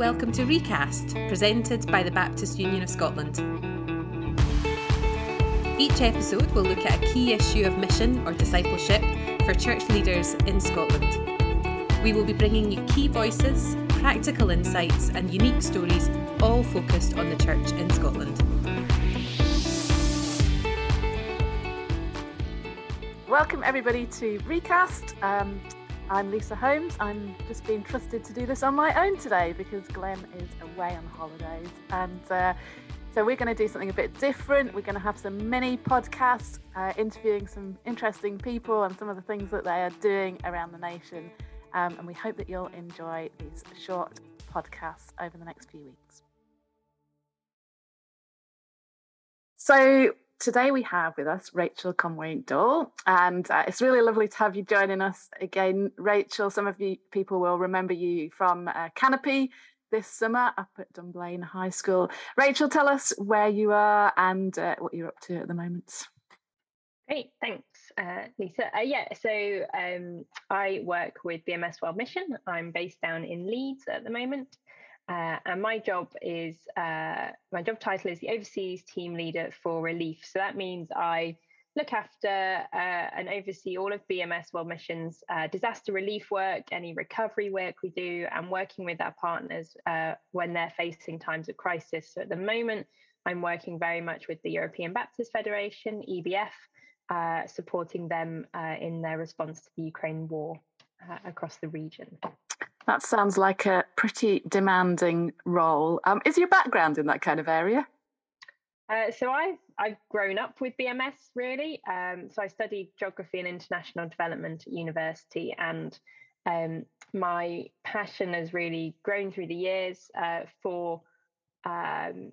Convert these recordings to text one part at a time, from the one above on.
Welcome to Recast, presented by the Baptist Union of Scotland. Each episode will look at a key issue of mission or discipleship for church leaders in Scotland. We will be bringing you key voices, practical insights, and unique stories, all focused on the church in Scotland. Welcome, everybody, to Recast. Um, I'm Lisa Holmes. I'm just being trusted to do this on my own today because Glenn is away on holidays. And uh, so we're going to do something a bit different. We're going to have some mini podcasts uh, interviewing some interesting people and some of the things that they are doing around the nation. Um, and we hope that you'll enjoy these short podcasts over the next few weeks. So, today we have with us Rachel Conway Dole, and uh, it's really lovely to have you joining us again, Rachel. Some of you people will remember you from uh, Canopy this summer up at Dunblane High School. Rachel, tell us where you are and uh, what you're up to at the moment. Great, thanks, uh, Lisa. Uh, yeah, so um, I work with BMS World Mission. I'm based down in Leeds at the moment. Uh, and my job is uh, my job title is the overseas team leader for relief. So that means I look after uh, and oversee all of BMS World Mission's uh, disaster relief work, any recovery work we do, and working with our partners uh, when they're facing times of crisis. So at the moment, I'm working very much with the European Baptist Federation, EBF, uh, supporting them in their response to the Ukraine war across the region. That sounds like a pretty demanding role. Um, is your background in that kind of area? Uh, so I've I've grown up with BMS really. Um, so I studied geography and international development at university, and um, my passion has really grown through the years uh, for um,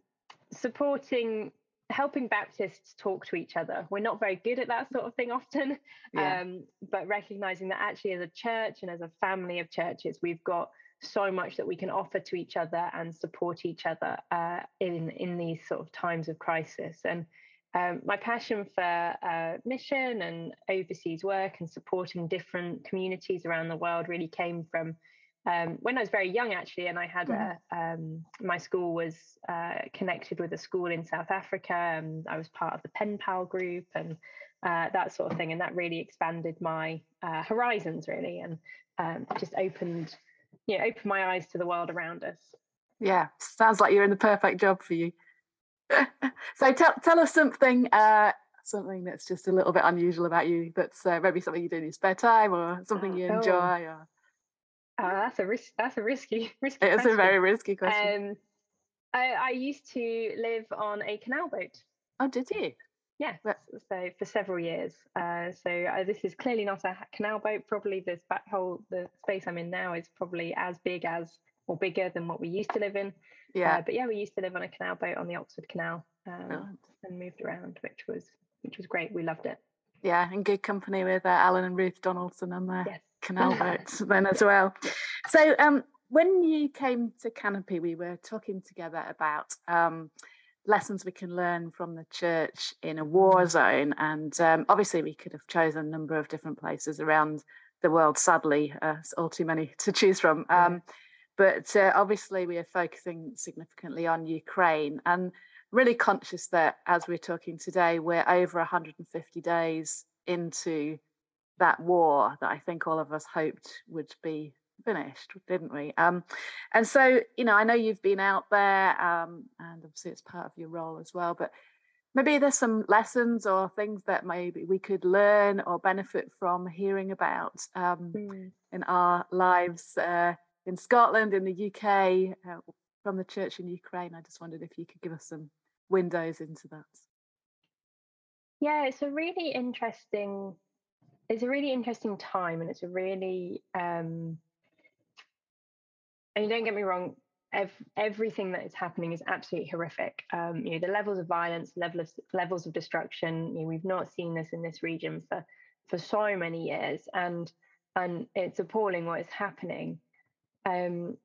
supporting helping Baptists talk to each other. We're not very good at that sort of thing often, yeah. um, but recognizing that actually as a church and as a family of churches, we've got so much that we can offer to each other and support each other uh, in in these sort of times of crisis. And um, my passion for uh, mission and overseas work and supporting different communities around the world really came from um, when I was very young, actually, and I had mm-hmm. a, um, my school was uh, connected with a school in South Africa, and I was part of the Pen Pal group and uh, that sort of thing, and that really expanded my uh, horizons, really, and um, just opened, you know, opened my eyes to the world around us. Yeah, sounds like you're in the perfect job for you. so tell tell us something uh, something that's just a little bit unusual about you. That's uh, maybe something you do in your spare time, or something you oh. enjoy, or uh, that's a risk. That's a risky, risky. It's question. a very risky question. Um, I, I, used to live on a canal boat. Oh, did you? Yes. So for several years. Uh, so uh, this is clearly not a canal boat. Probably this back hole, the space I'm in now is probably as big as or bigger than what we used to live in. Yeah. Uh, but yeah, we used to live on a canal boat on the Oxford Canal um, oh. and moved around, which was which was great. We loved it. Yeah, and good company with uh, Alan and Ruth Donaldson on there. Yes canal boats then as well. So um, when you came to Canopy, we were talking together about um, lessons we can learn from the church in a war zone, and um, obviously we could have chosen a number of different places around the world. Sadly, uh, all too many to choose from. Um, but uh, obviously, we are focusing significantly on Ukraine, and really conscious that as we're talking today, we're over 150 days into that war that I think all of us hoped would be finished, didn't we? Um, and so, you know, I know you've been out there, um, and obviously it's part of your role as well, but maybe there's some lessons or things that maybe we could learn or benefit from hearing about um, mm. in our lives uh, in Scotland, in the UK, uh, from the church in Ukraine. I just wondered if you could give us some windows into that. Yeah, it's a really interesting it's a really interesting time and it's a really um and don't get me wrong ev- everything that is happening is absolutely horrific. Um you know the levels of violence level of levels of destruction you know, we've not seen this in this region for for so many years and and it's appalling what is happening. Um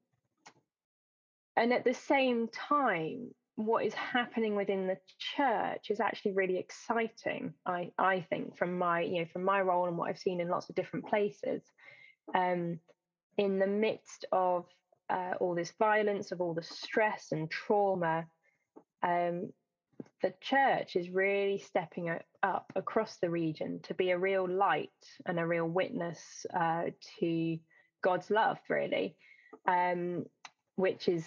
and at the same time what is happening within the church is actually really exciting i i think from my you know from my role and what i've seen in lots of different places. Um in the midst of uh, all this violence, of all the stress and trauma, um, the church is really stepping up across the region to be a real light and a real witness uh, to God's love, really, um, which is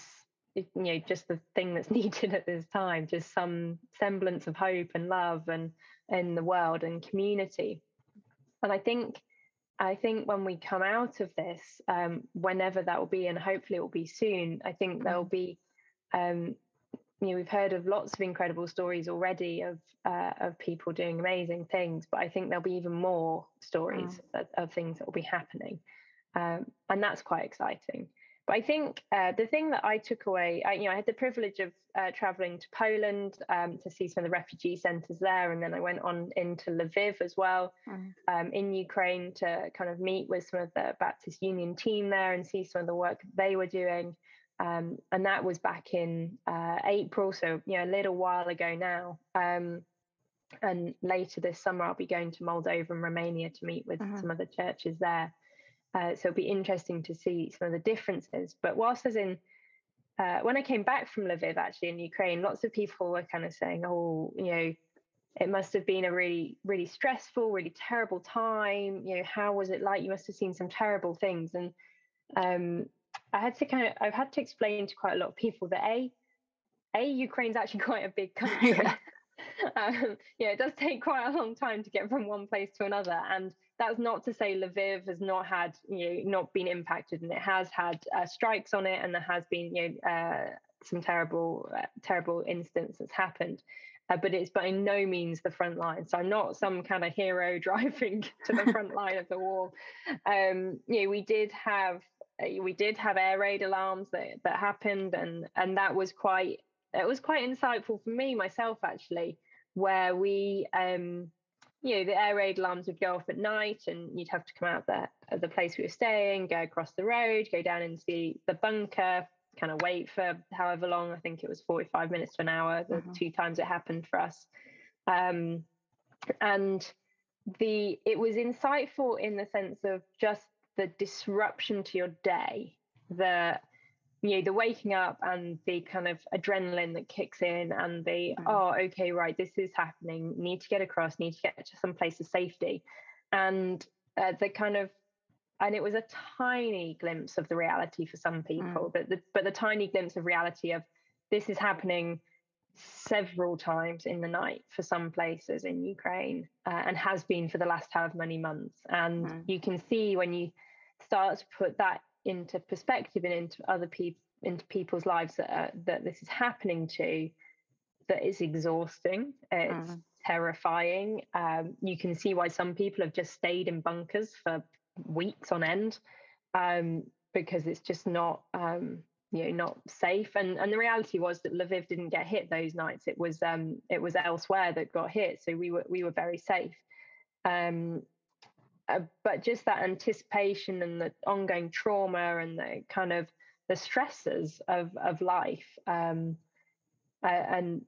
you know just the thing that's needed at this time, just some semblance of hope and love and in the world and community. And I think I think when we come out of this, um, whenever that will be, and hopefully it will be soon, I think there'll mm-hmm. be um, you know we've heard of lots of incredible stories already of uh, of people doing amazing things but i think there'll be even more stories mm. of, of, things that will be happening um, and that's quite exciting but i think uh, the thing that i took away I, you know i had the privilege of uh, traveling to poland um, to see some of the refugee centers there and then i went on into lviv as well mm. um, in ukraine to kind of meet with some of the baptist union team there and see some of the work they were doing um, and that was back in uh, April, so you know a little while ago now. Um, and later this summer, I'll be going to Moldova and Romania to meet with uh-huh. some of the churches there. Uh, so it'll be interesting to see some of the differences. But whilst I was in, uh, when I came back from Lviv, actually in Ukraine, lots of people were kind of saying, "Oh, you know." It must have been a really, really stressful, really terrible time. You know, how was it like? You must have seen some terrible things. And um, I had to kind of I've had to explain to quite a lot of people that a a Ukraine's actually quite a big country. Um, yeah, it does take quite a long time to get from one place to another, and that's not to say Lviv has not had you know not been impacted, and it has had uh, strikes on it, and there has been you know uh, some terrible uh, terrible incidents that's happened. Uh, but it's by no means the front line. So I'm not some kind of hero driving to the front line of the war. Um, you know, we did have uh, we did have air raid alarms that that happened, and and that was quite it was quite insightful for me myself actually, where we um you know the air raid alarms would go off at night, and you'd have to come out there at the place we were staying, go across the road, go down into the the bunker, kind of wait for however long. I think it was forty five minutes to an hour. The mm-hmm. two times it happened for us, um, and the it was insightful in the sense of just the disruption to your day, the you know the waking up and the kind of adrenaline that kicks in and the mm. oh okay right this is happening need to get across need to get to some place of safety and uh, the kind of and it was a tiny glimpse of the reality for some mm. people mm. but the but the tiny glimpse of reality of this is happening several times in the night for some places in Ukraine uh, and has been for the last however many months. And mm. you can see when you start to put that into perspective and into other people into people's lives that uh, that this is happening to that is exhausting it's mm. terrifying. Um, you can see why some people have just stayed in bunkers for weeks on end um, because it's just not um, you know not safe. And and the reality was that Lviv didn't get hit those nights. It was um it was elsewhere that got hit. So we were we were very safe. Um uh, but just that anticipation and the ongoing trauma and the kind of the stresses of of life um uh, and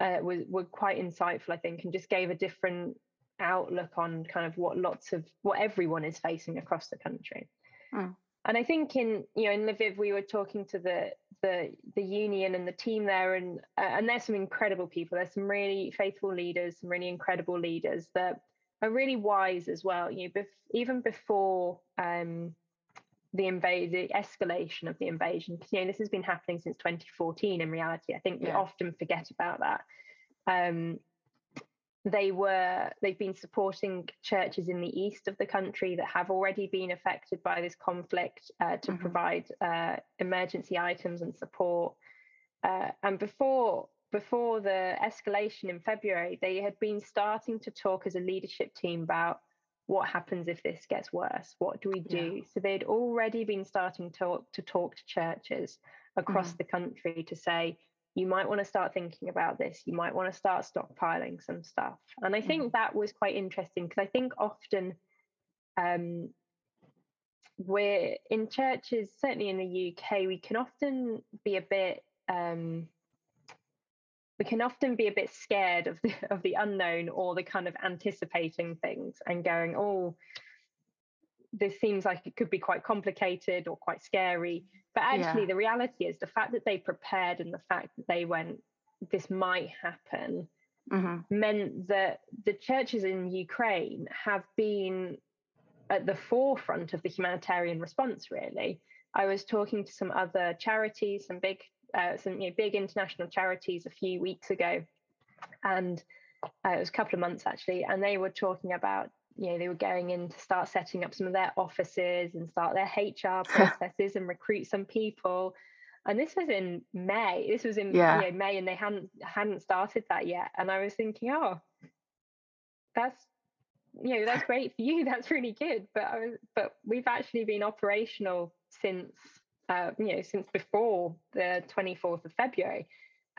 uh, was were quite insightful i think and just gave a different outlook on kind of what lots of what everyone is facing across the country mm and I think in you know in Lviv we were talking to the the the union and the team there, and uh, and there's some incredible people. There's some really faithful leaders, some really incredible leaders that are really wise as well. You know, bef- even before um, the invade, the escalation of the invasion, because you know this has been happening since 2014. In reality, I think we often forget about that. Um, they were they've been supporting churches in the east of the country that have already been affected by this conflict uh, to mm-hmm. provide uh, emergency items and support uh, and before before the escalation in february they had been starting to talk as a leadership team about what happens if this gets worse what do we do yeah. so they'd already been starting to, to talk to churches across mm-hmm. the country to say you might want to start thinking about this. You might want to start stockpiling some stuff. And I think mm. that was quite interesting because I think often um, we're in churches, certainly in the UK, we can often be a bit. Um, we can often be a bit scared of the of the unknown or the kind of anticipating things and going, oh, this seems like it could be quite complicated or quite scary. But actually, yeah. the reality is the fact that they prepared and the fact that they went, this might happen, mm-hmm. meant that the churches in Ukraine have been at the forefront of the humanitarian response, really. I was talking to some other charities, some big, uh, some you know, big international charities a few weeks ago, and uh, it was a couple of months actually, and they were talking about you know they were going in to start setting up some of their offices and start their HR processes and recruit some people. And this was in May. This was in yeah. you know, May, and they hadn't hadn't started that yet. And I was thinking, oh, that's you know that's great for you. That's really good. But I was, but we've actually been operational since uh, you know since before the 24th of February,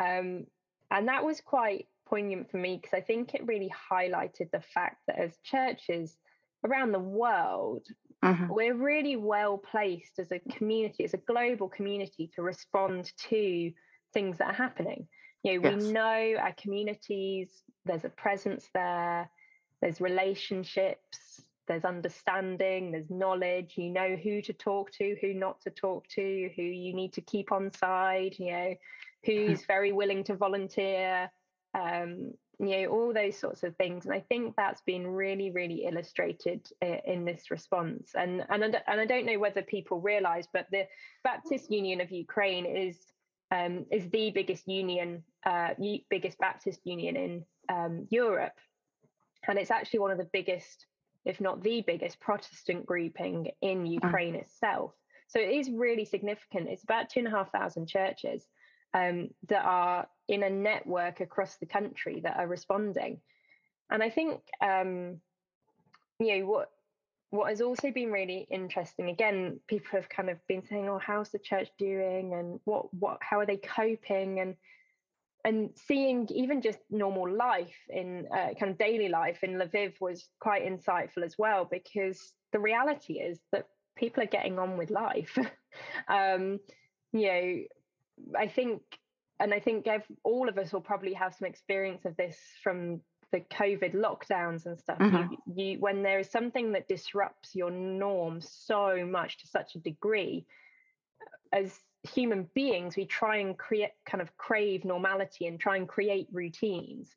um, and that was quite poignant for me because I think it really highlighted the fact that as churches around the world, mm-hmm. we're really well placed as a community, as a global community, to respond to things that are happening. You know, yes. we know our communities, there's a presence there, there's relationships, there's understanding, there's knowledge, you know who to talk to, who not to talk to, who you need to keep on side, you know, who's very willing to volunteer um, you know all those sorts of things. And i think that's been really really illustrated in this response. And and and I don't know whether people realize but the baptist union of ukraine is um, is the biggest union uh, biggest baptist union in um, europe. And it's actually one of the biggest if not the biggest protestant grouping in mm. ukraine itself so it is really significant it's about two and a half thousand churches um, that are in a network across the country that are responding. And I think, um, you know, what what has also been really interesting again people have kind of been saying oh how's the church doing and what what how are they coping and and seeing even just normal life in uh, kind of daily life in lviv was quite insightful as well because the reality is that people are getting on with life um you know I think, and I think all of us will probably have some experience of this from the COVID lockdowns and stuff. Mm-hmm. You, you, when there is something that disrupts your norm so much to such a degree, as human beings, we try and create, kind of crave normality and try and create routines.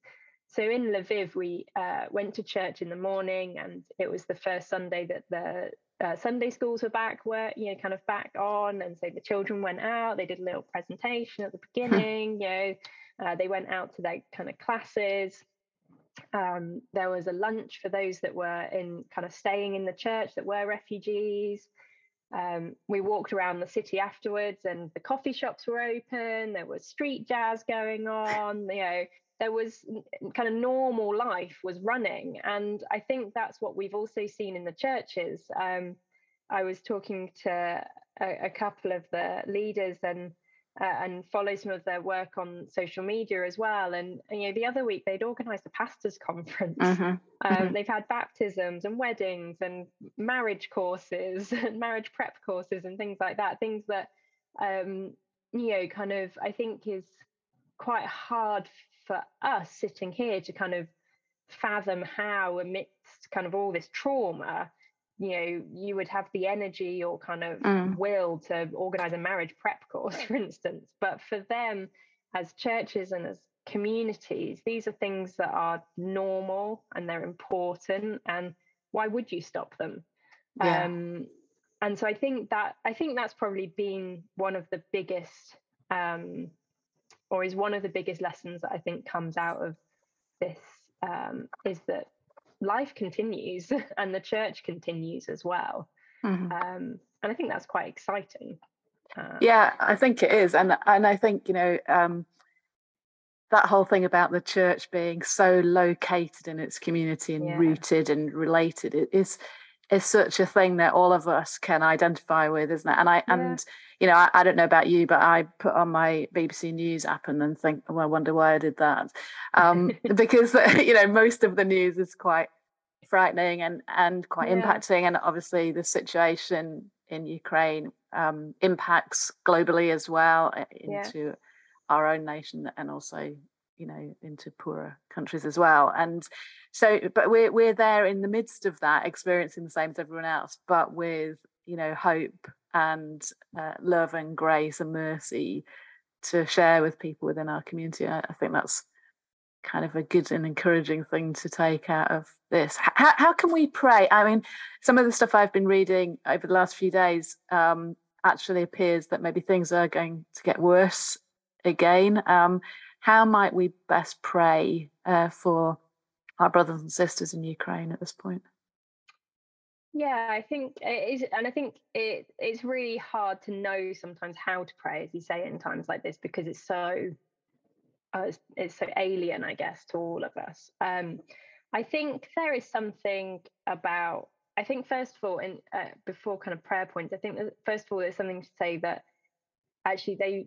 So in Lviv, we uh, went to church in the morning, and it was the first Sunday that the uh, Sunday schools were back, were you know kind of back on, and so the children went out. They did a little presentation at the beginning. you know, uh, they went out to their kind of classes. Um, there was a lunch for those that were in kind of staying in the church that were refugees. Um, we walked around the city afterwards, and the coffee shops were open. There was street jazz going on. You know, there was kind of normal life was running and i think that's what we've also seen in the churches um, i was talking to a, a, couple of the leaders and uh, and follow some of their work on social media as well and, and you know the other week they'd organized a pastors conference mm-hmm. Um, mm-hmm. they've had baptisms and weddings and marriage courses and marriage prep courses and things like that things that um, you know kind of i think is quite hard for us sitting here to kind of fathom how amidst kind of all this trauma you know you would have the energy or kind of mm. will to organize a marriage prep course for instance but for them as churches and as communities these are things that are normal and they're important and why would you stop them yeah. um and so i think that i think that's probably been one of the biggest um or is one of the biggest lessons that I think comes out of this um, is that life continues and the church continues as well. Mm-hmm. Um, and I think that's quite exciting. Uh, yeah, I think it is, and and I think you know um, that whole thing about the church being so located in its community and yeah. rooted and related it is is such a thing that all of us can identify with, isn't it? And I yeah. and you know, I, I, don't know about you, but I put on my BBC News app and then think, oh, I wonder why I did that, um, because you know most of the news is quite frightening and and quite yeah. impacting, and obviously the situation in Ukraine um, impacts globally as well into yeah. our own nation and also you know into poorer countries as well. And so but we're we're there in the midst of that experiencing the same as everyone else but with you know hope and uh, love and grace and mercy to share with people within our community. I, I, think that's kind of a good and encouraging thing to take out of this. How, how can we pray? I mean some of the stuff i've been reading over the last few days um, actually appears that maybe things are going to get worse again. Um, how might we best pray uh, for our brothers and sisters in Ukraine at this point? Yeah, I think it is, and I think it it's really hard to know sometimes how to pray, as you say, in times like this, because it's so uh, it's, it's, so alien, I guess, to all of us. Um, I think there is something about I think first of all, and uh, before kind of prayer points, I think that first of all, there's something to say that actually they,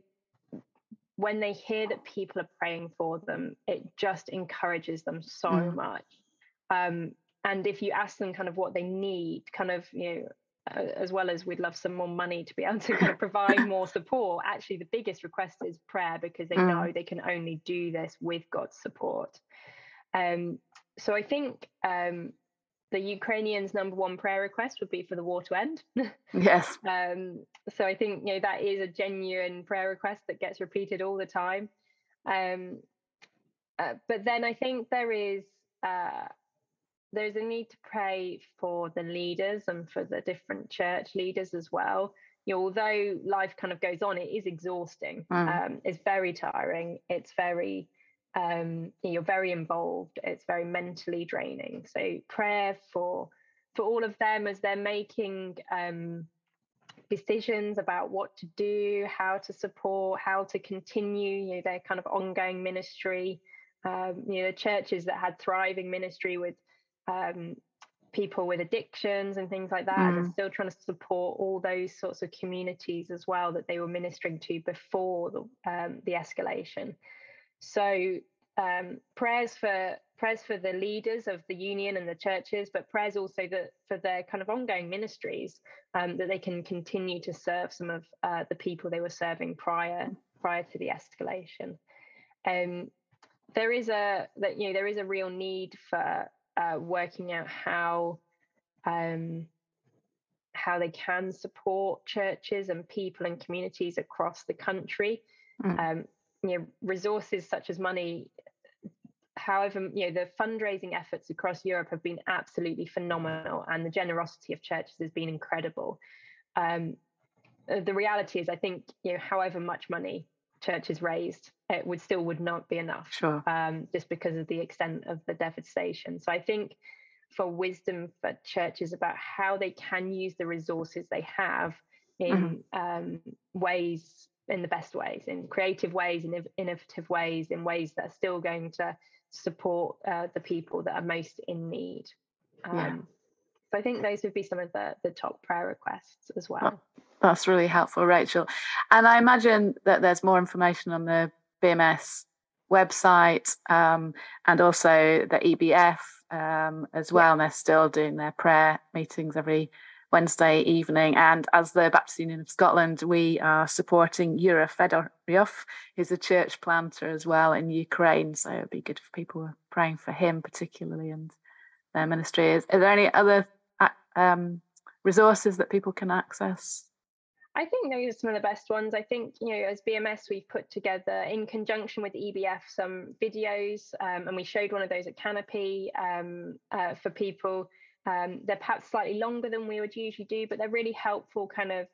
when they hear that people are praying for them, it just encourages them so mm. much. Um, and if you ask them kind of what they need, kind of you know, uh, as well as we'd love some more money to be able to kind of provide more support, actually the biggest request is prayer because they mm. know they can only do this with God's support. Um, so I think um, the Ukrainians' number one prayer request would be for the war to end. yes. Um, so I think you know that is a genuine prayer request that gets repeated all the time. Um, uh, but then I think there is uh, there's a need to pray for the leaders and for the different church leaders as well. You know, although life kind of goes on, it is exhausting. Mm. Um, it's very tiring. It's very um, you're very involved. It's very mentally draining. So prayer for for all of them as they're making um, decisions about what to do, how to support, how to continue, you know, their kind of ongoing ministry. Um, you know, the churches that had thriving ministry with um, people with addictions and things like that, mm. and still trying to support all those sorts of communities as well that they were ministering to before the um, the escalation. So um, prayers for prayers for the leaders of the union and the churches, but prayers also that for their kind of ongoing ministries um, that they can continue to serve some of uh, the people they were serving prior prior to the escalation. Um, there is a that you know there is a real need for uh, working out how um, how they can support churches and people and communities across the country. Mm. Um, you know resources such as money however you know the fundraising efforts across europe have been absolutely phenomenal and the generosity of churches has been incredible um, uh, the reality is i think you know however much money churches raised it would still would not be enough sure. um, just because of the extent of the devastation so i think for wisdom for churches about how they can use the resources they have in mm-hmm. um, ways in the best ways, in creative ways, in innovative ways, in ways that are still going to support uh, the people that are most in need. Um, yeah. So I think those would be some of the the top prayer requests as well. That's really helpful, Rachel. And I imagine that there's more information on the BMS website um, and also the EBF um, as well. Yeah. And they're still doing their prayer meetings every Wednesday evening. And as the Baptist Union of Scotland, we are supporting Yura Fedoryov, who's a church planter as well in Ukraine. So it'd be good if people were praying for him particularly and their ministry. Is, are there any other uh, um, resources that people can access? I think those are some of the best ones. I think, you know, as BMS, we've put together in conjunction with EBF some videos, um, and we showed one of those at Canopy um, uh, for people um, they're perhaps slightly longer than we would usually do, but they're really helpful, kind of,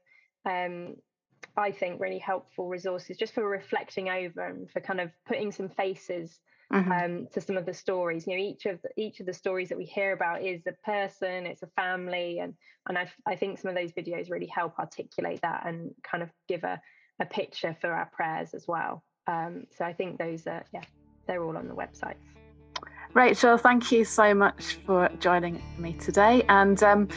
um, I think, really helpful resources just for reflecting over and for kind of putting some faces mm-hmm. um, to some of the stories. You know, each of the, each of the stories that we hear about is a person, it's a family, and and I, I think some of those videos really help articulate that and kind of give a, a picture for our prayers as well. Um, so I think those are yeah, they're all on the websites. Rachel, thank you so much for joining me today. And um,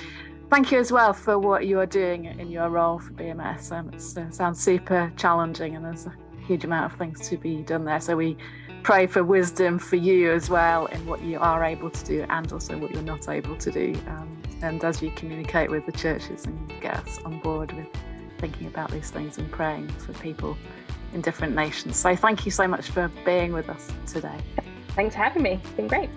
thank you as well for what you are doing in your role for BMS. Um, it uh, sounds super challenging and there's a huge amount of things to be done there. So we pray for wisdom for you as well in what you are able to do and also what you're not able to do. Um, and as you communicate with the churches and get us on board with thinking about these things and praying for people in different nations. So thank you so much for being with us today. Thanks for having me. It's been great.